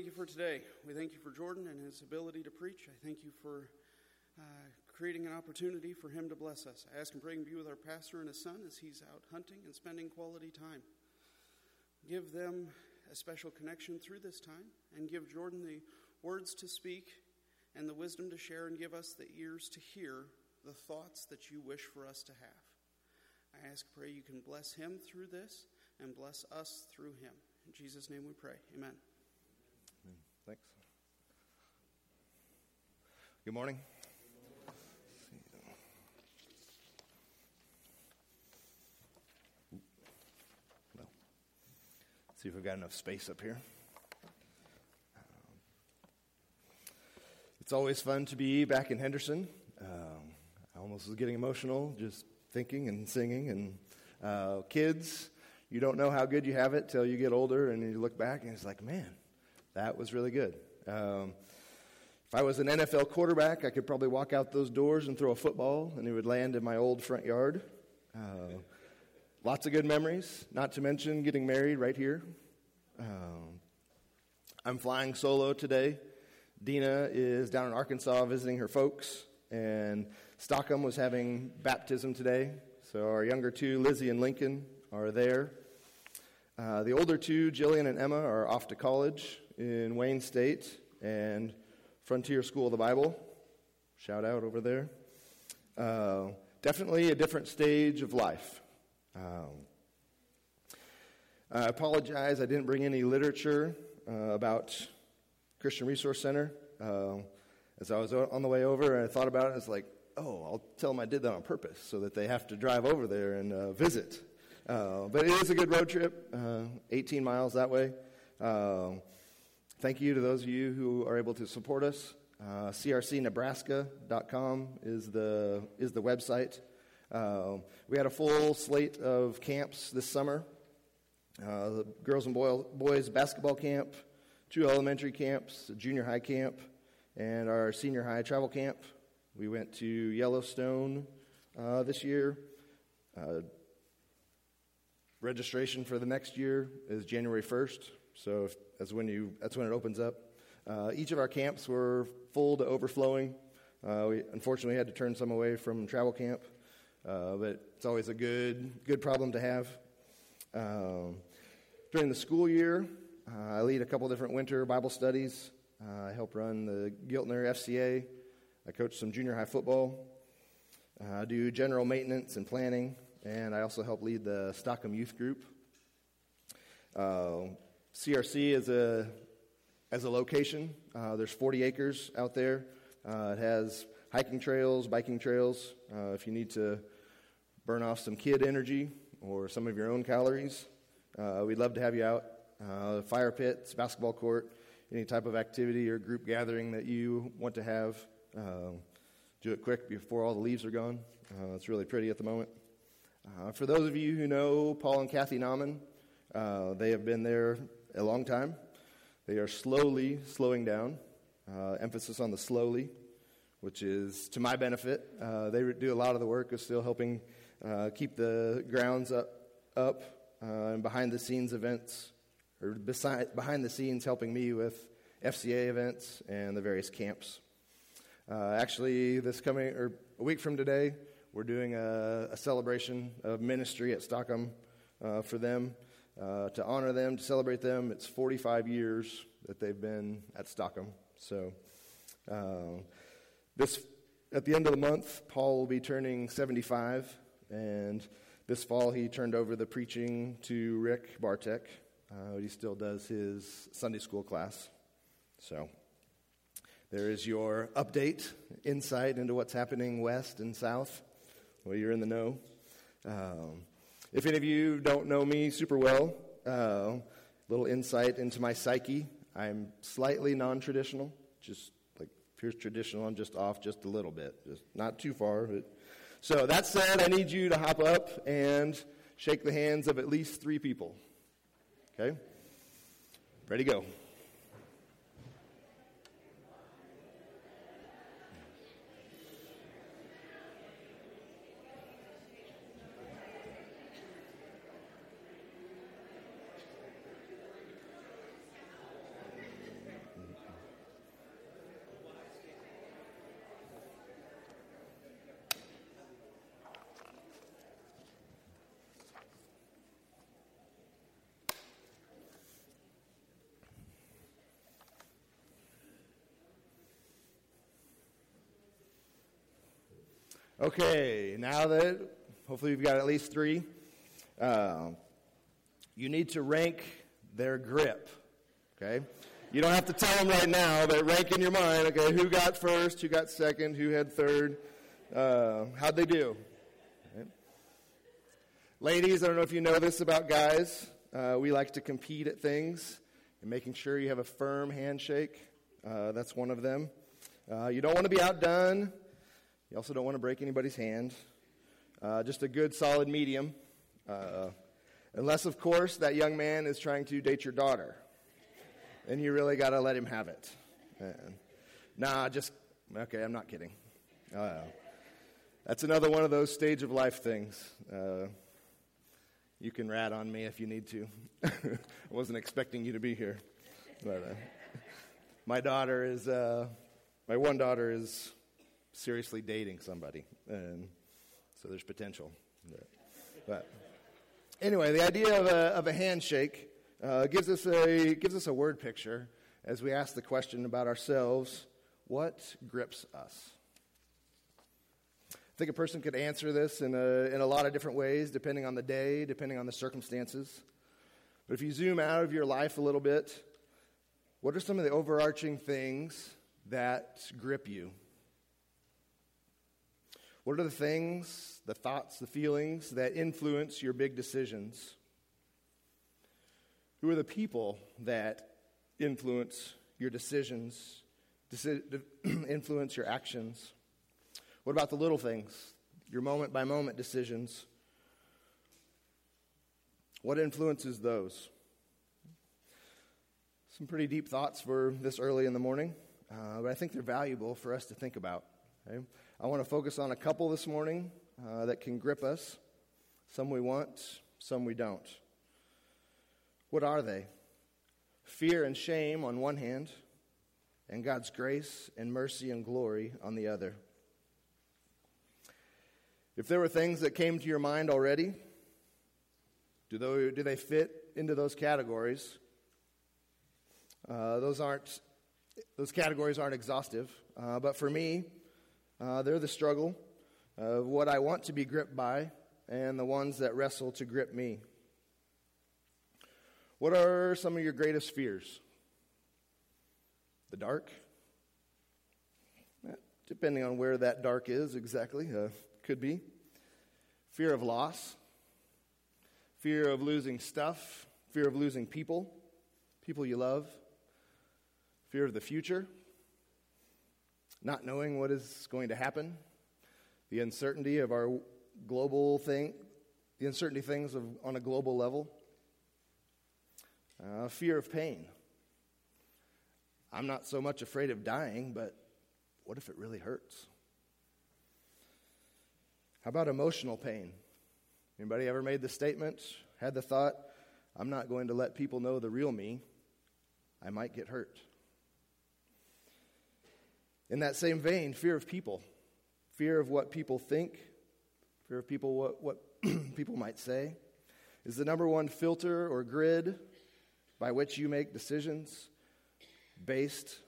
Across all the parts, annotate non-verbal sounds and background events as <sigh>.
thank you for today. We thank you for Jordan and his ability to preach. I thank you for uh, creating an opportunity for him to bless us. I ask and pray and be with our pastor and his son as he's out hunting and spending quality time. Give them a special connection through this time and give Jordan the words to speak and the wisdom to share and give us the ears to hear the thoughts that you wish for us to have. I ask, pray you can bless him through this and bless us through him. In Jesus' name we pray. Amen. Thanks. Good morning. Well, see if we've got enough space up here. It's always fun to be back in Henderson. Um, I almost was getting emotional just thinking and singing. And uh, kids, you don't know how good you have it till you get older and you look back and it's like, man, that was really good. Um, if I was an NFL quarterback, I could probably walk out those doors and throw a football and it would land in my old front yard. Uh, lots of good memories, not to mention getting married right here. Um, I'm flying solo today. Dina is down in Arkansas visiting her folks, and Stockham was having baptism today. So our younger two, Lizzie and Lincoln, are there. Uh, the older two, Jillian and Emma, are off to college in Wayne State and Frontier School of the Bible. Shout out over there. Uh, definitely a different stage of life. Um, I apologize, I didn't bring any literature uh, about Christian Resource Center. Uh, as I was on the way over and I thought about it, I was like, oh, I'll tell them I did that on purpose so that they have to drive over there and uh, visit. Uh, but it is a good road trip, uh, 18 miles that way. Thank you to those of you who are able to support us. Uh, CRCnebraska.com is the, is the website. Uh, we had a full slate of camps this summer. Uh, the girls and boy, boys basketball camp, two elementary camps, junior high camp, and our senior high travel camp. We went to Yellowstone uh, this year. Uh, registration for the next year is January 1st, so if, that's when you that's when it opens up. Uh, each of our camps were full to overflowing. Uh, we unfortunately had to turn some away from travel camp, uh, but it's always a good good problem to have. Um, during the school year, uh, I lead a couple different winter Bible studies. Uh, I help run the Giltner FCA. I coach some junior high football. I do general maintenance and planning, and I also help lead the Stockham Youth Group. CRC is a as a location. Uh, there's 40 acres out there. Uh, it has hiking trails, biking trails. Uh, if you need to burn off some kid energy or some of your own calories, uh, we'd love to have you out. Uh, fire pits, basketball court, any type of activity or group gathering that you want to have. Um, do it quick before all the leaves are gone. Uh, it's really pretty at the moment. For those of you who know Paul and Kathy Nauman, they have been there a long time. They are slowly slowing down, uh, emphasis on the slowly, which is to my benefit. Uh, they do a lot of the work of still helping uh, keep the grounds up, up and behind the scenes events, or beside, behind the scenes helping me with FCA events and the various camps. Uh, actually, this coming or a week from today, we're doing a, a celebration of ministry at Stockham uh, for them uh, to honor them, to celebrate them. It's 45 years that they've been at Stockham. So, uh, this at the end of the month, Paul will be turning 75, and this fall he turned over the preaching to Rick Bartek. Uh, he still does his Sunday school class. So. There is your update, insight into what's happening west and south. Well, you're in the know. Um, if any of you don't know me super well, uh, little insight into my psyche. I'm slightly non traditional, just like here's traditional, I'm just off just a little bit, just not too far. But. So, that said, I need you to hop up and shake the hands of at least three people. Okay? Ready, to go. Okay, now that hopefully we've got at least three, uh, you need to rank their grip. Okay? You don't have to tell them right now, but rank in your mind, okay, who got first, who got second, who had third, uh, how'd they do? Okay. Ladies, I don't know if you know this about guys. Uh, we like to compete at things and making sure you have a firm handshake. Uh, that's one of them. Uh, you don't want to be outdone. You also don't want to break anybody's hand. Uh, just a good, solid medium. Uh, unless, of course, that young man is trying to date your daughter. And you really got to let him have it. Uh, nah, just, okay, I'm not kidding. Uh, that's another one of those stage of life things. Uh, you can rat on me if you need to. <laughs> I wasn't expecting you to be here. But uh, my daughter is, my one daughter is seriously dating somebody. And so there's potential. But anyway, the idea of a, of a handshake uh, gives, us a, gives us a word picture as we ask the question about ourselves what grips us? I think a person could answer this in a, in a lot of different ways, depending on the day, depending on the circumstances. But if you zoom out of your life a little bit, what are some of the overarching things that grip you? What are the things, the thoughts, the feelings that influence your big decisions? Who are the people that influence your decisions, deci- <clears throat> influence your actions? What about the little things, your moment by moment decisions? What influences those? Some pretty deep thoughts for this early in the morning, uh, but I think they're valuable for us to think about. Okay? I want to focus on a couple this morning uh, that can grip us. Some we want, some we don't. What are they? Fear and shame on one hand, and God's grace and mercy and glory on the other. If there were things that came to your mind already, do they, do they fit into those categories? Uh, those aren't those categories aren't exhaustive, uh, but for me, uh, they're the struggle of what I want to be gripped by and the ones that wrestle to grip me. What are some of your greatest fears? The dark? Eh, depending on where that dark is exactly, uh, could be. Fear of loss, fear of losing stuff, fear of losing people, people you love, fear of the future not knowing what is going to happen, the uncertainty of our global thing, the uncertainty things of, on a global level, uh, fear of pain. I'm not so much afraid of dying, but what if it really hurts? How about emotional pain? Anybody ever made the statement, had the thought, I'm not going to let people know the real me, I might get hurt? In that same vein, fear of people, fear of what people think, fear of people what, what <clears throat> people might say, is the number one filter or grid by which you make decisions based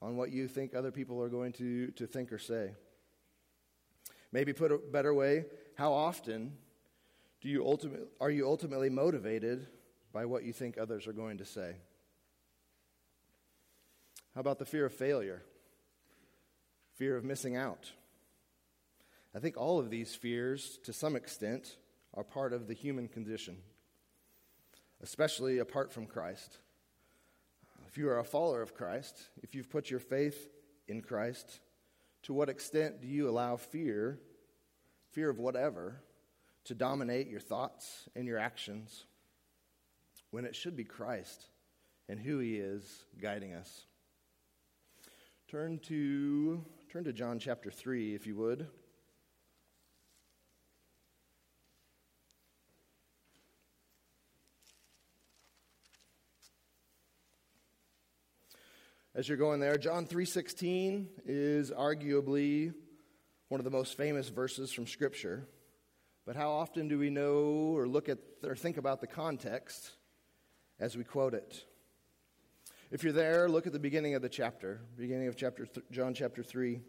on what you think other people are going to, to think or say. Maybe put a better way, how often do you ultimate, are you ultimately motivated by what you think others are going to say? How about the fear of failure? Fear of missing out. I think all of these fears, to some extent, are part of the human condition. especially apart from Christ. If you are a follower of Christ, if you've put your faith in Christ, to what extent do you allow fear, fear of whatever, to dominate your thoughts and your actions when it should be Christ and who he is guiding us? Turn to turn to John chapter 3 if you would. as you're going there john 3.16 is arguably one of the most famous verses from scripture but how often do we know or look at or think about the context as we quote it if you're there look at the beginning of the chapter beginning of chapter th- john chapter 3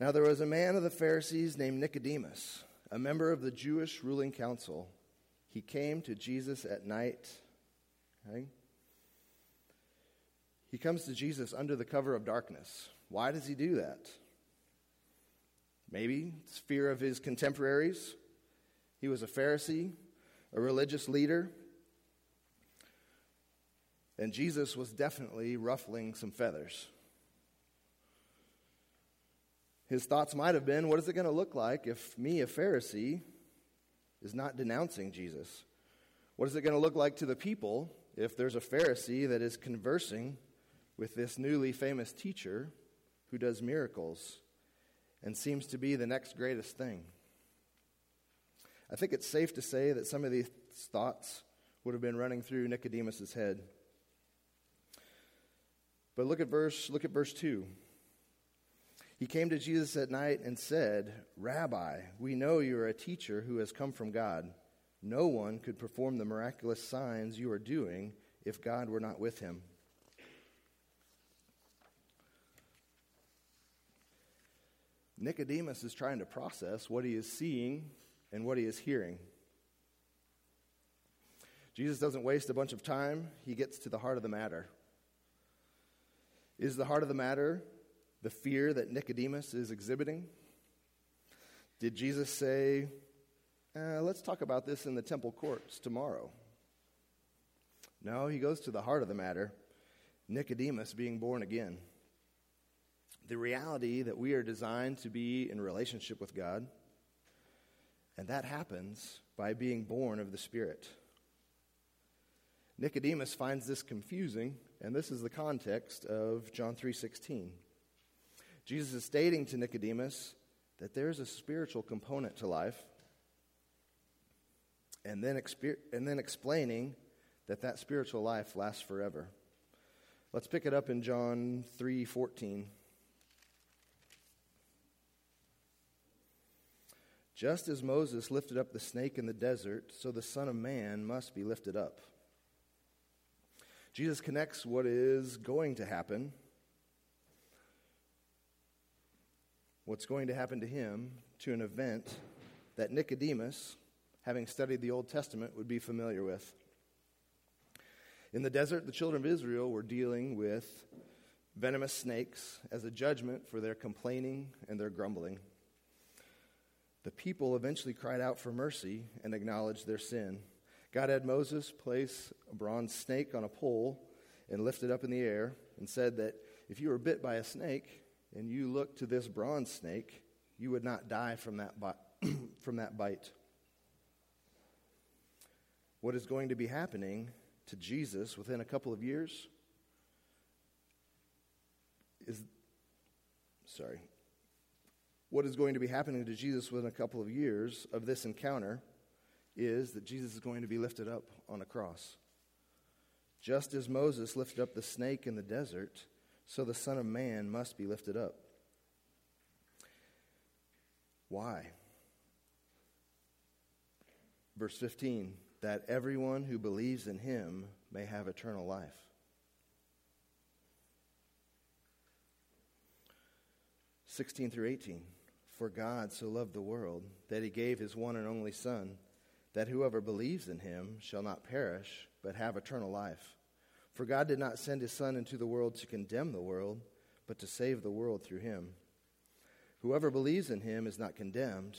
now there was a man of the pharisees named nicodemus a member of the jewish ruling council he came to jesus at night okay? He comes to Jesus under the cover of darkness. Why does he do that? Maybe it's fear of his contemporaries. He was a Pharisee, a religious leader. And Jesus was definitely ruffling some feathers. His thoughts might have been what is it going to look like if me, a Pharisee, is not denouncing Jesus? What is it going to look like to the people if there's a Pharisee that is conversing with this newly famous teacher who does miracles and seems to be the next greatest thing. I think it's safe to say that some of these thoughts would have been running through Nicodemus's head. But look at verse look at verse 2. He came to Jesus at night and said, "Rabbi, we know you are a teacher who has come from God. No one could perform the miraculous signs you are doing if God were not with him." Nicodemus is trying to process what he is seeing and what he is hearing. Jesus doesn't waste a bunch of time, he gets to the heart of the matter. Is the heart of the matter the fear that Nicodemus is exhibiting? Did Jesus say, uh, let's talk about this in the temple courts tomorrow? No, he goes to the heart of the matter Nicodemus being born again the reality that we are designed to be in relationship with God, and that happens by being born of the Spirit. Nicodemus finds this confusing, and this is the context of John 3:16. Jesus is stating to Nicodemus that there's a spiritual component to life, and then, exper- and then explaining that that spiritual life lasts forever. Let's pick it up in John 3:14. Just as Moses lifted up the snake in the desert, so the Son of Man must be lifted up. Jesus connects what is going to happen, what's going to happen to him, to an event that Nicodemus, having studied the Old Testament, would be familiar with. In the desert, the children of Israel were dealing with venomous snakes as a judgment for their complaining and their grumbling. The people eventually cried out for mercy and acknowledged their sin. God had Moses place a bronze snake on a pole and lift it up in the air and said that if you were bit by a snake and you looked to this bronze snake, you would not die from that, bi- <clears throat> from that bite. What is going to be happening to Jesus within a couple of years is, sorry, what is going to be happening to Jesus within a couple of years of this encounter is that Jesus is going to be lifted up on a cross. Just as Moses lifted up the snake in the desert, so the Son of Man must be lifted up. Why? Verse 15 that everyone who believes in him may have eternal life. 16 through 18. For God so loved the world that he gave his one and only Son, that whoever believes in him shall not perish, but have eternal life. For God did not send his Son into the world to condemn the world, but to save the world through him. Whoever believes in him is not condemned,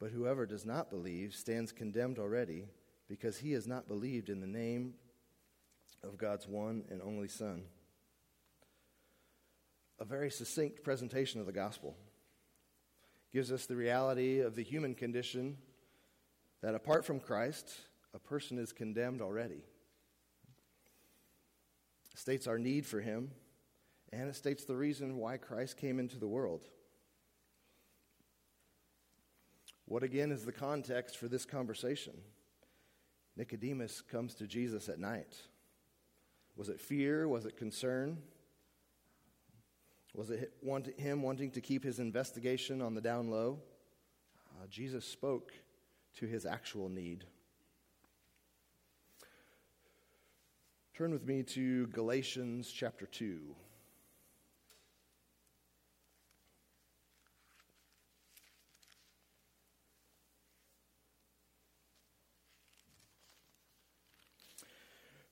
But whoever does not believe stands condemned already, because he has not believed in the name of God's one and only Son. A very succinct presentation of the gospel gives us the reality of the human condition that apart from Christ, a person is condemned already. It states our need for him, and it states the reason why Christ came into the world. What again is the context for this conversation? Nicodemus comes to Jesus at night. Was it fear? Was it concern? Was it him wanting to keep his investigation on the down low? Uh, Jesus spoke to his actual need. Turn with me to Galatians chapter 2.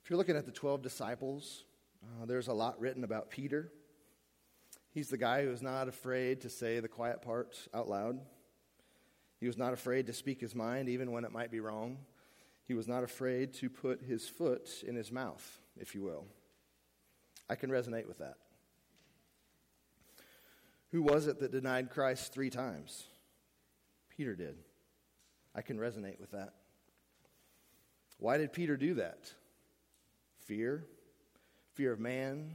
If you're looking at the 12 disciples, uh, there's a lot written about Peter. He's the guy who's not afraid to say the quiet parts out loud. He was not afraid to speak his mind, even when it might be wrong. He was not afraid to put his foot in his mouth, if you will. I can resonate with that. Who was it that denied Christ three times? Peter did. I can resonate with that. Why did Peter do that? fear fear of man,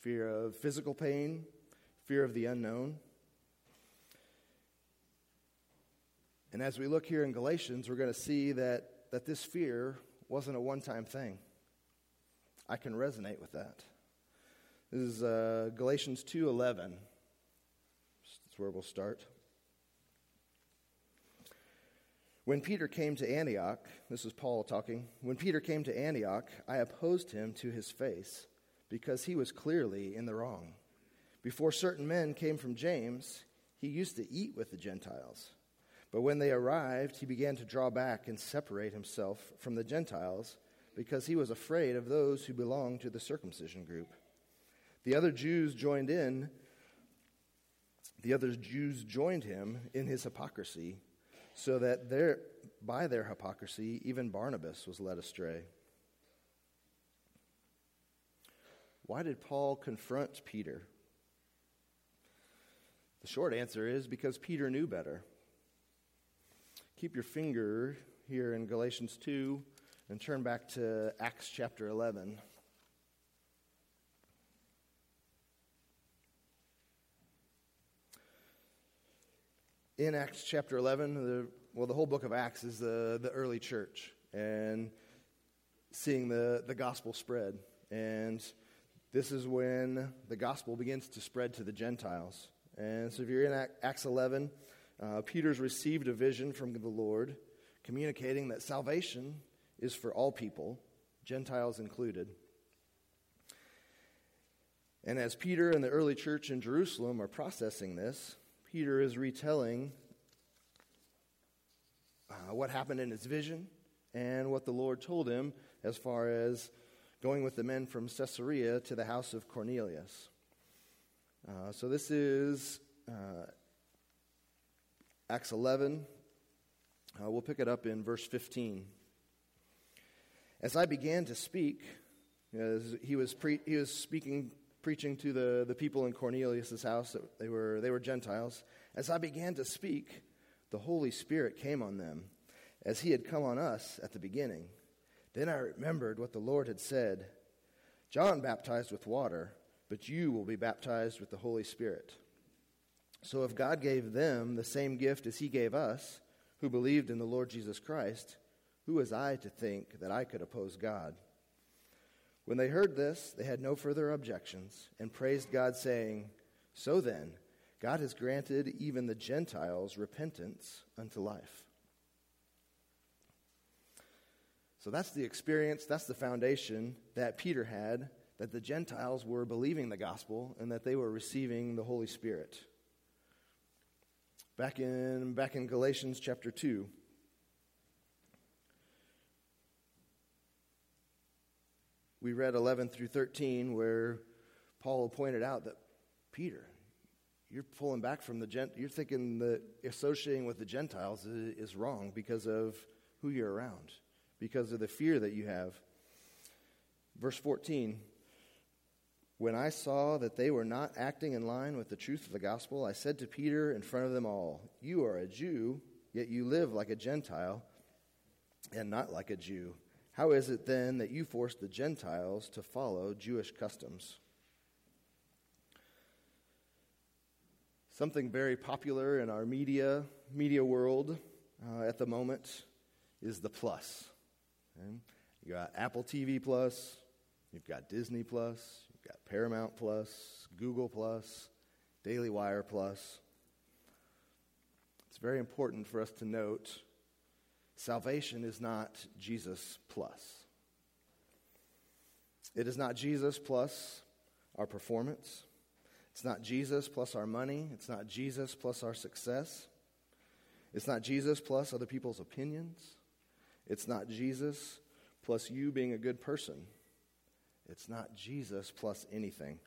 fear of physical pain, fear of the unknown. And as we look here in Galatians, we're going to see that, that this fear wasn't a one time thing. I can resonate with that. This is uh, Galatians 2.11. That's where we'll start. When Peter came to Antioch, this is Paul talking. When Peter came to Antioch, I opposed him to his face because he was clearly in the wrong. Before certain men came from James, he used to eat with the Gentiles. But when they arrived, he began to draw back and separate himself from the Gentiles because he was afraid of those who belonged to the circumcision group. The other Jews joined in, the other Jews joined him in his hypocrisy so that their, by their hypocrisy, even Barnabas was led astray. Why did Paul confront Peter? The short answer is because Peter knew better. Keep your finger here in Galatians 2 and turn back to Acts chapter 11. in Acts chapter 11, the, well, the whole book of Acts is the, the early church and seeing the, the gospel spread. And this is when the gospel begins to spread to the Gentiles. And so if you're in Acts 11, uh, Peter's received a vision from the Lord communicating that salvation is for all people, Gentiles included. And as Peter and the early church in Jerusalem are processing this, Peter is retelling uh, what happened in his vision and what the Lord told him as far as going with the men from Caesarea to the house of Cornelius. Uh, so this is uh, Acts 11. Uh, we'll pick it up in verse 15. As I began to speak, as he was, pre- he was speaking preaching to the, the people in Cornelius' house. They were, they were Gentiles. As I began to speak, the Holy Spirit came on them, as he had come on us at the beginning. Then I remembered what the Lord had said John baptized with water, but you will be baptized with the Holy Spirit. So if God gave them the same gift as he gave us, who believed in the Lord Jesus Christ, who was I to think that I could oppose God? When they heard this, they had no further objections and praised God, saying, So then, God has granted even the Gentiles repentance unto life. So that's the experience, that's the foundation that Peter had that the Gentiles were believing the gospel and that they were receiving the Holy Spirit. Back in, back in Galatians chapter 2, we read 11 through 13 where Paul pointed out that Peter, you're pulling back from the gent. You're thinking that associating with the Gentiles is, wrong because of who you're around, because of the fear that you have. Verse 14 When I saw that they were not acting in line with the truth of the gospel, I said to Peter in front of them all, You are a Jew, yet you live like a Gentile and not like a Jew. How is it then that you force the Gentiles to follow Jewish customs? Something very popular in our media media world uh, at the moment is the plus. Okay? You got Apple TV Plus, you've got Disney Plus, got Paramount Plus, Google Plus, Daily Wire Plus. It's very important for us to note salvation is not Jesus plus. It is not Jesus plus our performance. It's not Jesus plus our money. It's not Jesus plus our success. It's not Jesus plus other people's opinions. It's not Jesus plus you being a good person. It's not Jesus plus anything.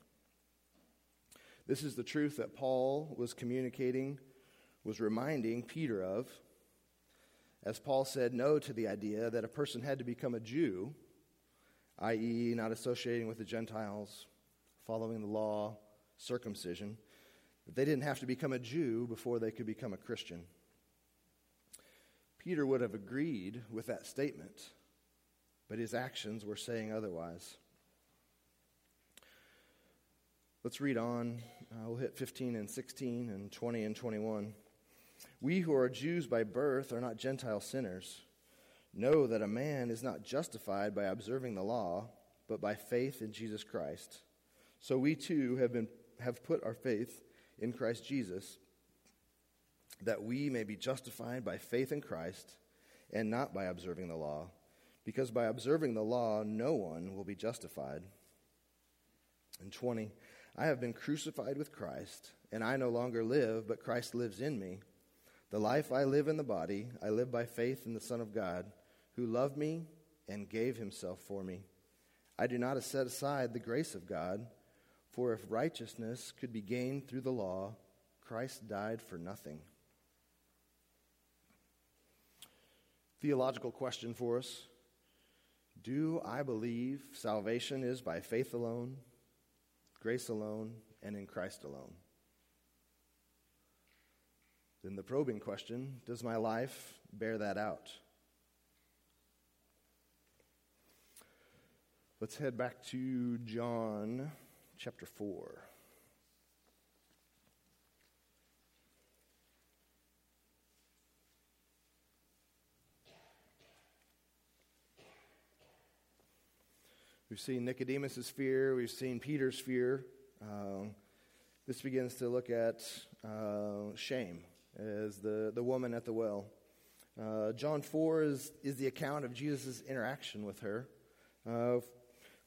This is the truth that Paul was communicating, was reminding Peter of. As Paul said no to the idea that a person had to become a Jew, i.e., not associating with the Gentiles, following the law, circumcision, that they didn't have to become a Jew before they could become a Christian. Peter would have agreed with that statement, but his actions were saying otherwise. Let's read on. Uh, we'll hit 15 and 16 and 20 and 21. We who are Jews by birth are not Gentile sinners. Know that a man is not justified by observing the law, but by faith in Jesus Christ. So we too have been have put our faith in Christ Jesus, that we may be justified by faith in Christ and not by observing the law, because by observing the law, no one will be justified. And 20, I have been crucified with Christ, and I no longer live, but Christ lives in me. The life I live in the body, I live by faith in the Son of God, who loved me and gave himself for me. I do not set aside the grace of God. For if righteousness could be gained through the law, Christ died for nothing. Theological question for us Do I believe salvation is by faith alone, grace alone, and in Christ alone? Then the probing question Does my life bear that out? Let's head back to John chapter 4. We've seen Nicodemus' fear, we've seen Peter's fear. Um, this begins to look at uh, shame as the, the woman at the well. Uh, John 4 is, is the account of Jesus' interaction with her. Uh, if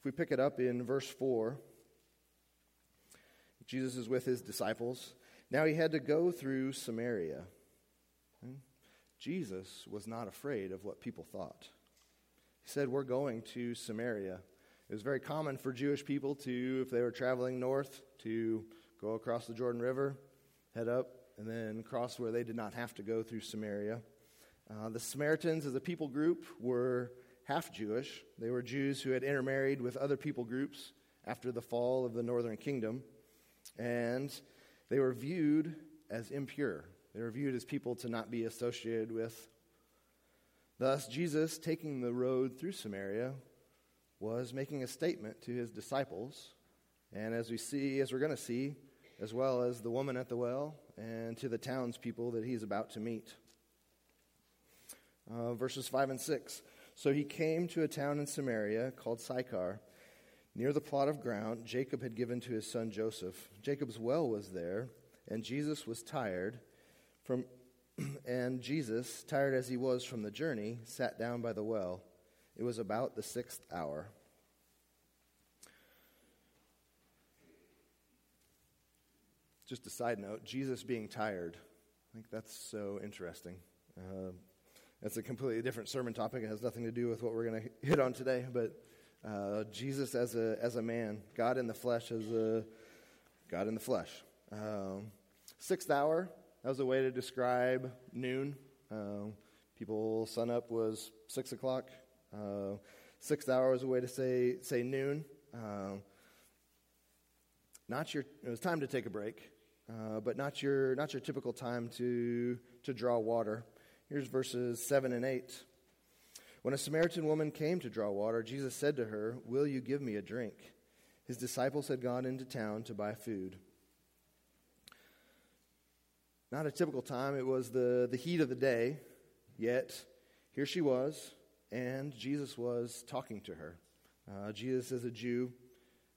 we pick it up in verse 4, Jesus is with his disciples. Now he had to go through Samaria. Hmm? Jesus was not afraid of what people thought. He said, We're going to Samaria. It was very common for Jewish people to, if they were traveling north, to go across the Jordan River, head up, and then cross where they did not have to go through Samaria. Uh, the Samaritans, as a people group, were half Jewish. They were Jews who had intermarried with other people groups after the fall of the northern kingdom and they were viewed as impure. They were viewed as people to not be associated with. Thus, Jesus, taking the road through Samaria, was making a statement to his disciples. And as we see, as we're going to see, as well as the woman at the well and to the townspeople that he's about to meet. Uh, verses 5 and 6. So he came to a town in Samaria called Sychar Near the plot of ground Jacob had given to his son Joseph, Jacob's well was there, and Jesus was tired from <clears throat> and Jesus, tired as he was from the journey, sat down by the well. It was about the sixth hour. Just a side note Jesus being tired. I think that's so interesting. Uh, that's a completely different sermon topic. It has nothing to do with what we're going <laughs> to hit on today, but uh, Jesus as a, as a man, God in the flesh as a God in the flesh. Um, Sixth hour, that was a way to describe noon. Uh, people, sun up was 6 o'clock. Uh, sixth hour was a way to say, say noon. Uh, not your, it was time to take a break, uh, but not your, not your typical time to, to draw water. Here's verses 7 and 8. When a Samaritan woman came to draw water, Jesus said to her, Will you give me a drink? His disciples had gone into town to buy food. Not a typical time, it was the, the heat of the day, yet here she was, and Jesus was talking to her. Uh, Jesus is a Jew,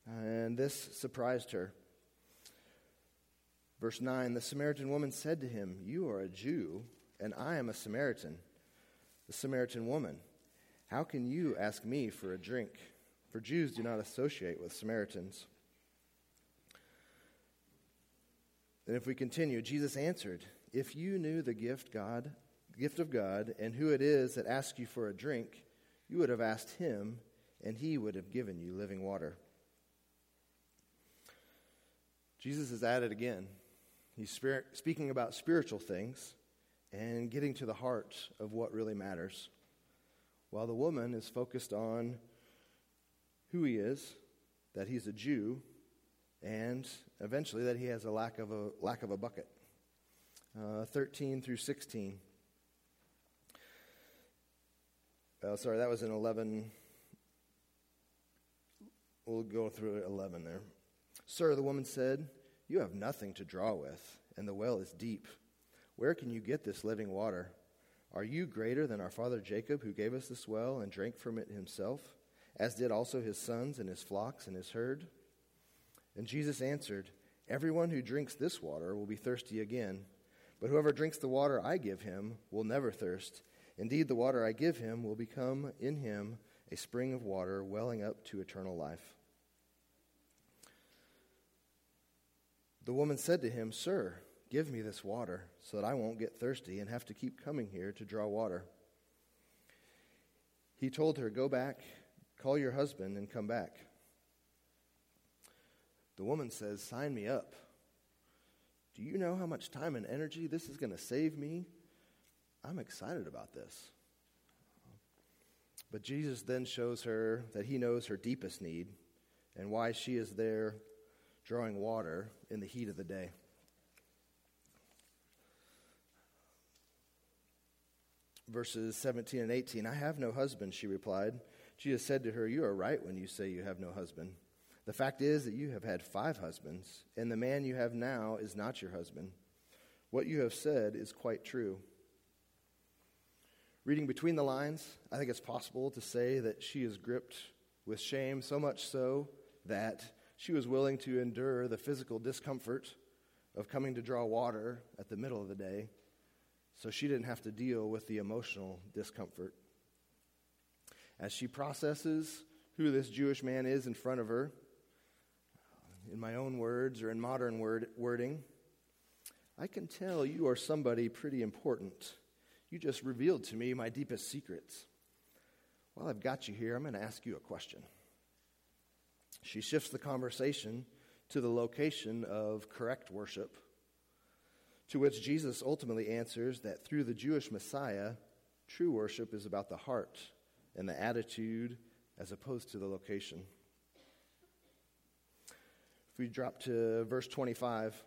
and this surprised her. Verse 9 The Samaritan woman said to him, You are a Jew, and I am a Samaritan. The Samaritan woman, How can you ask me for a drink? For Jews do not associate with Samaritans. And if we continue, Jesus answered, If you knew the gift God, gift of God, and who it is that asks you for a drink, you would have asked him, and he would have given you living water. Jesus is at it again. He's spirit, speaking about spiritual things and getting to the heart of what really matters. While the woman is focused on who he is, that he's a Jew, and eventually that he has a lack of a lack of a bucket. Uh, 13 through 16. Uh, sorry, that was in 11. We'll go through 11 there. Sir, the woman said, You have nothing to draw with, and the well is deep. Where can you get this living water? Are you greater than our father Jacob, who gave us this well and drank from it himself, as did also his sons and his flocks and his herd? And Jesus answered, Everyone who drinks this water will be thirsty again, but whoever drinks the water I give him will never thirst. Indeed, the water I give him will become in him a spring of water welling up to eternal life. The woman said to him, Sir, give me this water so that I won't get thirsty and have to keep coming here to draw water. He told her, Go back, call your husband, and come back. The woman says, Sign me up. Do you know how much time and energy this is going to save me? I'm excited about this. But Jesus then shows her that he knows her deepest need and why she is there drawing water in the heat of the day. Verses 17 and 18 I have no husband, she replied. Jesus said to her, You are right when you say you have no husband. The fact is that you have had five husbands, and the man you have now is not your husband. What you have said is quite true. Reading between the lines, I think it's possible to say that she is gripped with shame, so much so that she was willing to endure the physical discomfort of coming to draw water at the middle of the day so she didn't have to deal with the emotional discomfort. As she processes who this Jewish man is in front of her, in my own words or in modern word, wording, I can tell you are somebody pretty important. You just revealed to me my deepest secrets. While I've got you here, I'm going to ask you a question. She shifts the conversation to the location of correct worship, to which Jesus ultimately answers that through the Jewish Messiah, true worship is about the heart and the attitude as opposed to the location. If we drop to verse 25,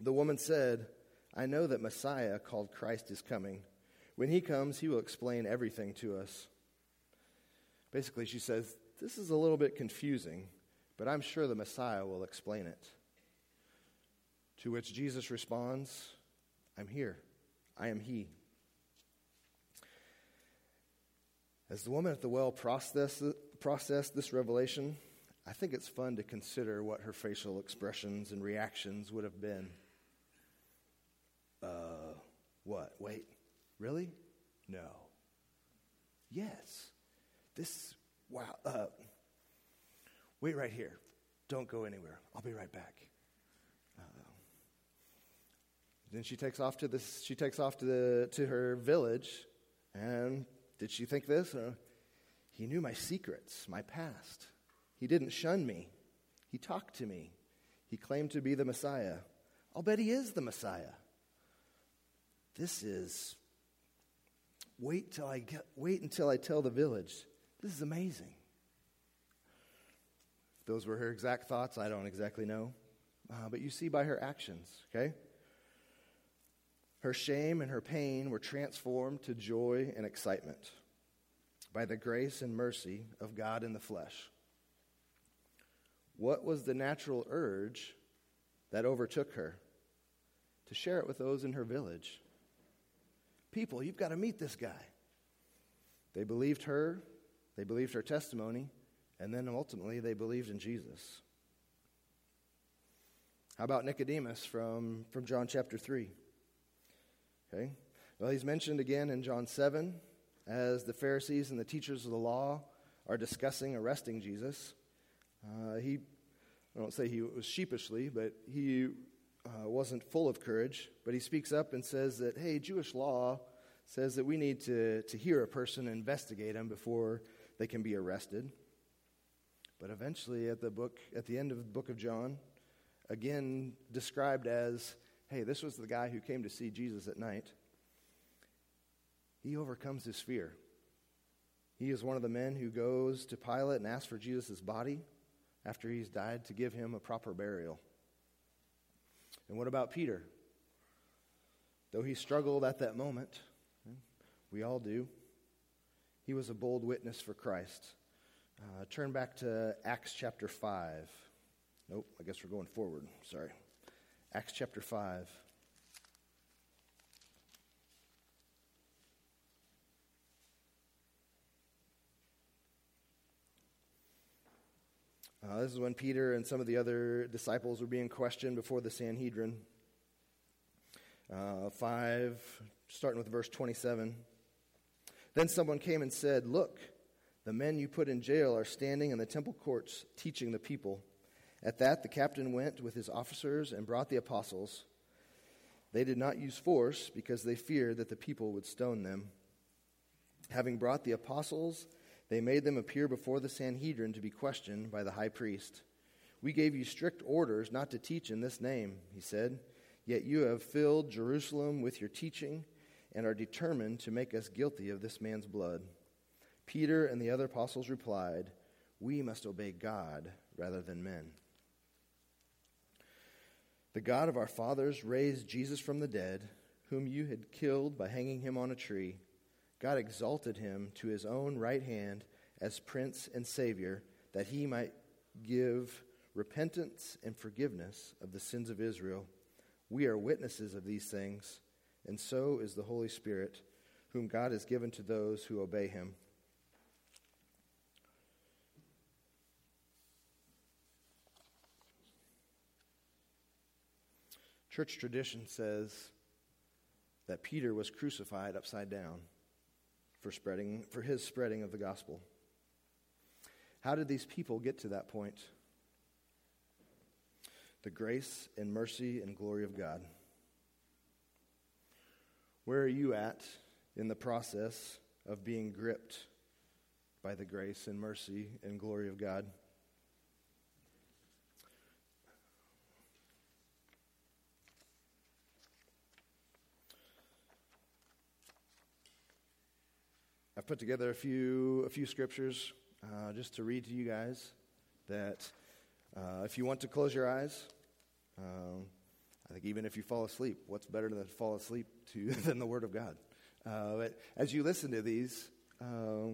the woman said, I know that Messiah, called Christ, is coming. When he comes, he will explain everything to us. Basically, she says, This is a little bit confusing, but I'm sure the Messiah will explain it. To which Jesus responds, I'm here. I am he. As the woman at the well processed, processed this revelation, I think it's fun to consider what her facial expressions and reactions would have been. What? Wait, really? No. Yes. This, wow. Uh, wait right here. Don't go anywhere. I'll be right back. Uh, then she takes off to this. She takes off to the to her village, and did she think this? Uh, he knew my secrets, my past. He didn't shun me. He talked to me. He claimed to be the Messiah. I'll bet he is the Messiah. This is wait till I get, wait until I tell the village. This is amazing. If those were her exact thoughts, I don't exactly know. Uh, but you see by her actions, okay? Her shame and her pain were transformed to joy and excitement by the grace and mercy of God in the flesh. What was the natural urge that overtook her? To share it with those in her village. People, you've got to meet this guy. They believed her, they believed her testimony, and then ultimately they believed in Jesus. How about Nicodemus from, from John chapter 3? Okay. Well, he's mentioned again in John 7 as the Pharisees and the teachers of the law are discussing arresting Jesus. Uh, he, I don't say he was sheepishly, but he uh, wasn't full of courage, but he speaks up and says that, hey, Jewish law says that we need to, to hear a person investigate them before they can be arrested. But eventually, at the book, at the end of the book of John, again described as, hey, this was the guy who came to see Jesus at night. He overcomes his fear. He is one of the men who goes to Pilate and asks for Jesus' body after he's died to give him a proper burial. And what about Peter? Though he struggled at that moment, we all do, he was a bold witness for Christ. Uh, turn back to Acts chapter 5. Nope, I guess we're going forward. Sorry. Acts chapter 5. Uh, this is when Peter and some of the other disciples were being questioned before the Sanhedrin. Uh, 5, starting with verse 27. Then someone came and said, Look, the men you put in jail are standing in the temple courts teaching the people. At that, the captain went with his officers and brought the apostles. They did not use force because they feared that the people would stone them. Having brought the apostles, they made them appear before the Sanhedrin to be questioned by the high priest. We gave you strict orders not to teach in this name, he said, yet you have filled Jerusalem with your teaching and are determined to make us guilty of this man's blood. Peter and the other apostles replied, We must obey God rather than men. The God of our fathers raised Jesus from the dead, whom you had killed by hanging him on a tree. God exalted him to his own right hand as Prince and Savior, that he might give repentance and forgiveness of the sins of Israel. We are witnesses of these things, and so is the Holy Spirit, whom God has given to those who obey him. Church tradition says that Peter was crucified upside down for spreading for his spreading of the gospel. How did these people get to that point? The grace and mercy and glory of God. Where are you at in the process of being gripped by the grace and mercy and glory of God? I've put together a few, a few scriptures uh, just to read to you guys that uh, if you want to close your eyes, um, I think even if you fall asleep, what's better than to fall asleep to <laughs> than the Word of God? Uh, but as you listen to these, uh,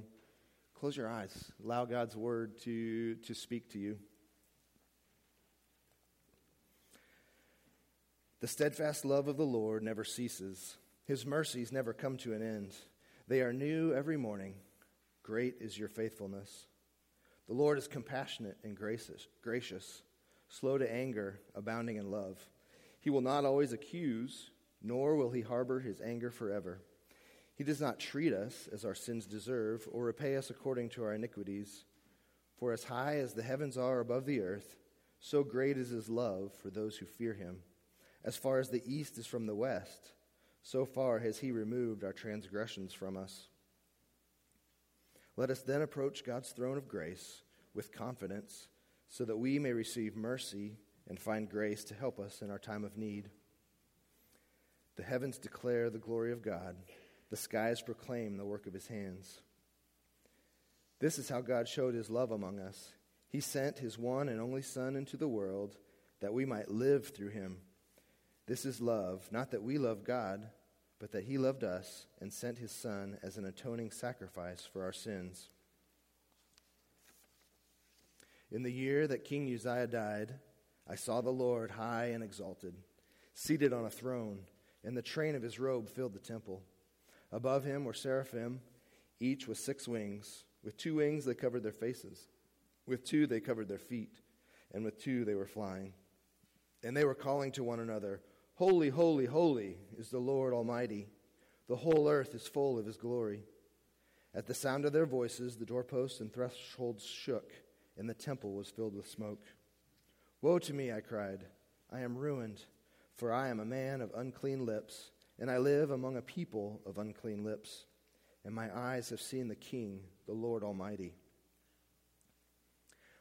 close your eyes. Allow God's Word to, to speak to you. The steadfast love of the Lord never ceases, His mercies never come to an end. They are new every morning. Great is your faithfulness. The Lord is compassionate and gracious, slow to anger, abounding in love. He will not always accuse, nor will he harbor his anger forever. He does not treat us as our sins deserve, or repay us according to our iniquities. For as high as the heavens are above the earth, so great is his love for those who fear him. As far as the east is from the west, so far has he removed our transgressions from us. Let us then approach God's throne of grace with confidence so that we may receive mercy and find grace to help us in our time of need. The heavens declare the glory of God, the skies proclaim the work of his hands. This is how God showed his love among us. He sent his one and only Son into the world that we might live through him. This is love, not that we love God, but that he loved us and sent his Son as an atoning sacrifice for our sins. In the year that King Uzziah died, I saw the Lord high and exalted, seated on a throne, and the train of his robe filled the temple. Above him were seraphim, each with six wings. With two wings they covered their faces, with two they covered their feet, and with two they were flying. And they were calling to one another, Holy, holy, holy is the Lord Almighty. The whole earth is full of his glory. At the sound of their voices, the doorposts and thresholds shook, and the temple was filled with smoke. Woe to me, I cried. I am ruined, for I am a man of unclean lips, and I live among a people of unclean lips, and my eyes have seen the King, the Lord Almighty.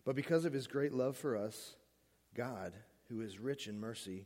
But because of his great love for us, God, who is rich in mercy,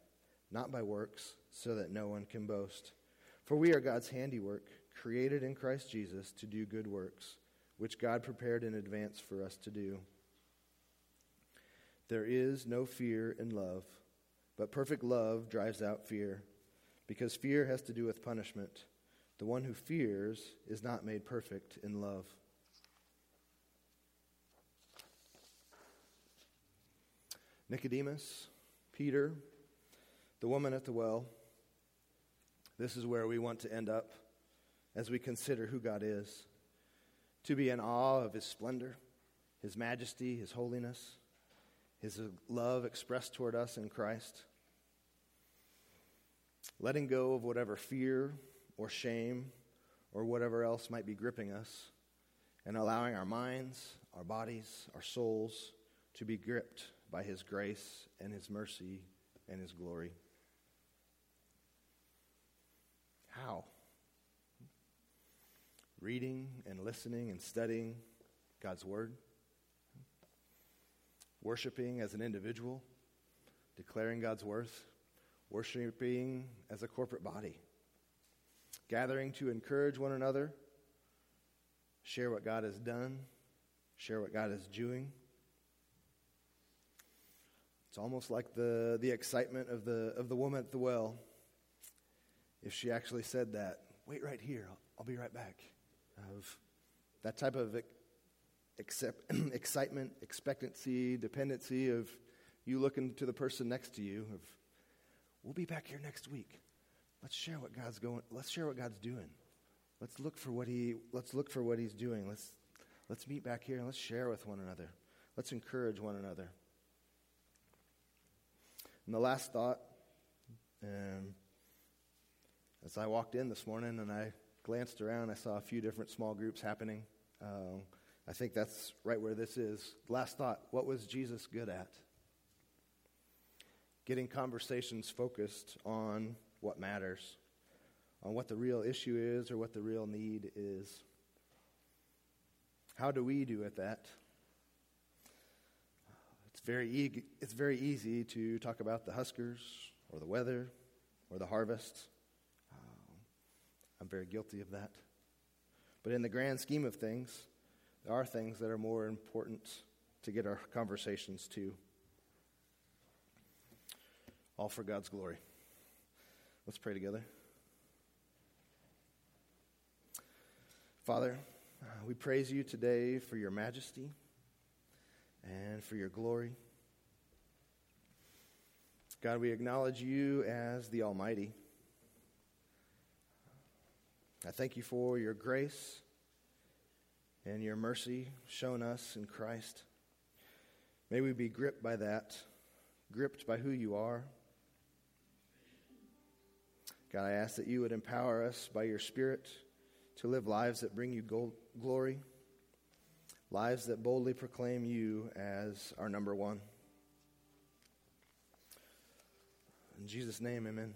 not by works, so that no one can boast. For we are God's handiwork, created in Christ Jesus to do good works which God prepared in advance for us to do. There is no fear in love, but perfect love drives out fear, because fear has to do with punishment. The one who fears is not made perfect in love. Nicodemus, Peter, the woman at the well. This is where we want to end up as we consider who God is to be in awe of his splendor, his majesty, his holiness, his love expressed toward us in Christ. Letting go of whatever fear or shame or whatever else might be gripping us, and allowing our minds, our bodies, our souls to be gripped by his grace and his mercy and his glory. How? reading and listening and studying God's Word, worshiping as an individual, declaring God's worth, worshiping as a corporate body, gathering to encourage one another, share what God has done, share what God is doing. It's almost like the, the excitement of the, of the woman at the well. If she actually said that, wait right here, I'll, I'll be right back of that type of accept, <clears throat> excitement, expectancy, dependency of you looking to the person next to you of we'll be back here next week. Let's share what God's going let's share what God's doing. Let's look for what he let's look for what he's doing. Let's let's meet back here and let's share with one another. Let's encourage one another. And the last thought, um, as I walked in this morning and I glanced around, I saw a few different small groups happening. Um, I think that's right where this is. Last thought what was Jesus good at? Getting conversations focused on what matters, on what the real issue is or what the real need is. How do we do at that? It's very, e- it's very easy to talk about the Huskers or the weather or the harvest. I'm very guilty of that. But in the grand scheme of things, there are things that are more important to get our conversations to. All for God's glory. Let's pray together. Father, uh, we praise you today for your majesty and for your glory. God, we acknowledge you as the Almighty. I thank you for your grace and your mercy shown us in Christ. May we be gripped by that, gripped by who you are. God, I ask that you would empower us by your Spirit to live lives that bring you glory, lives that boldly proclaim you as our number one. In Jesus' name, amen.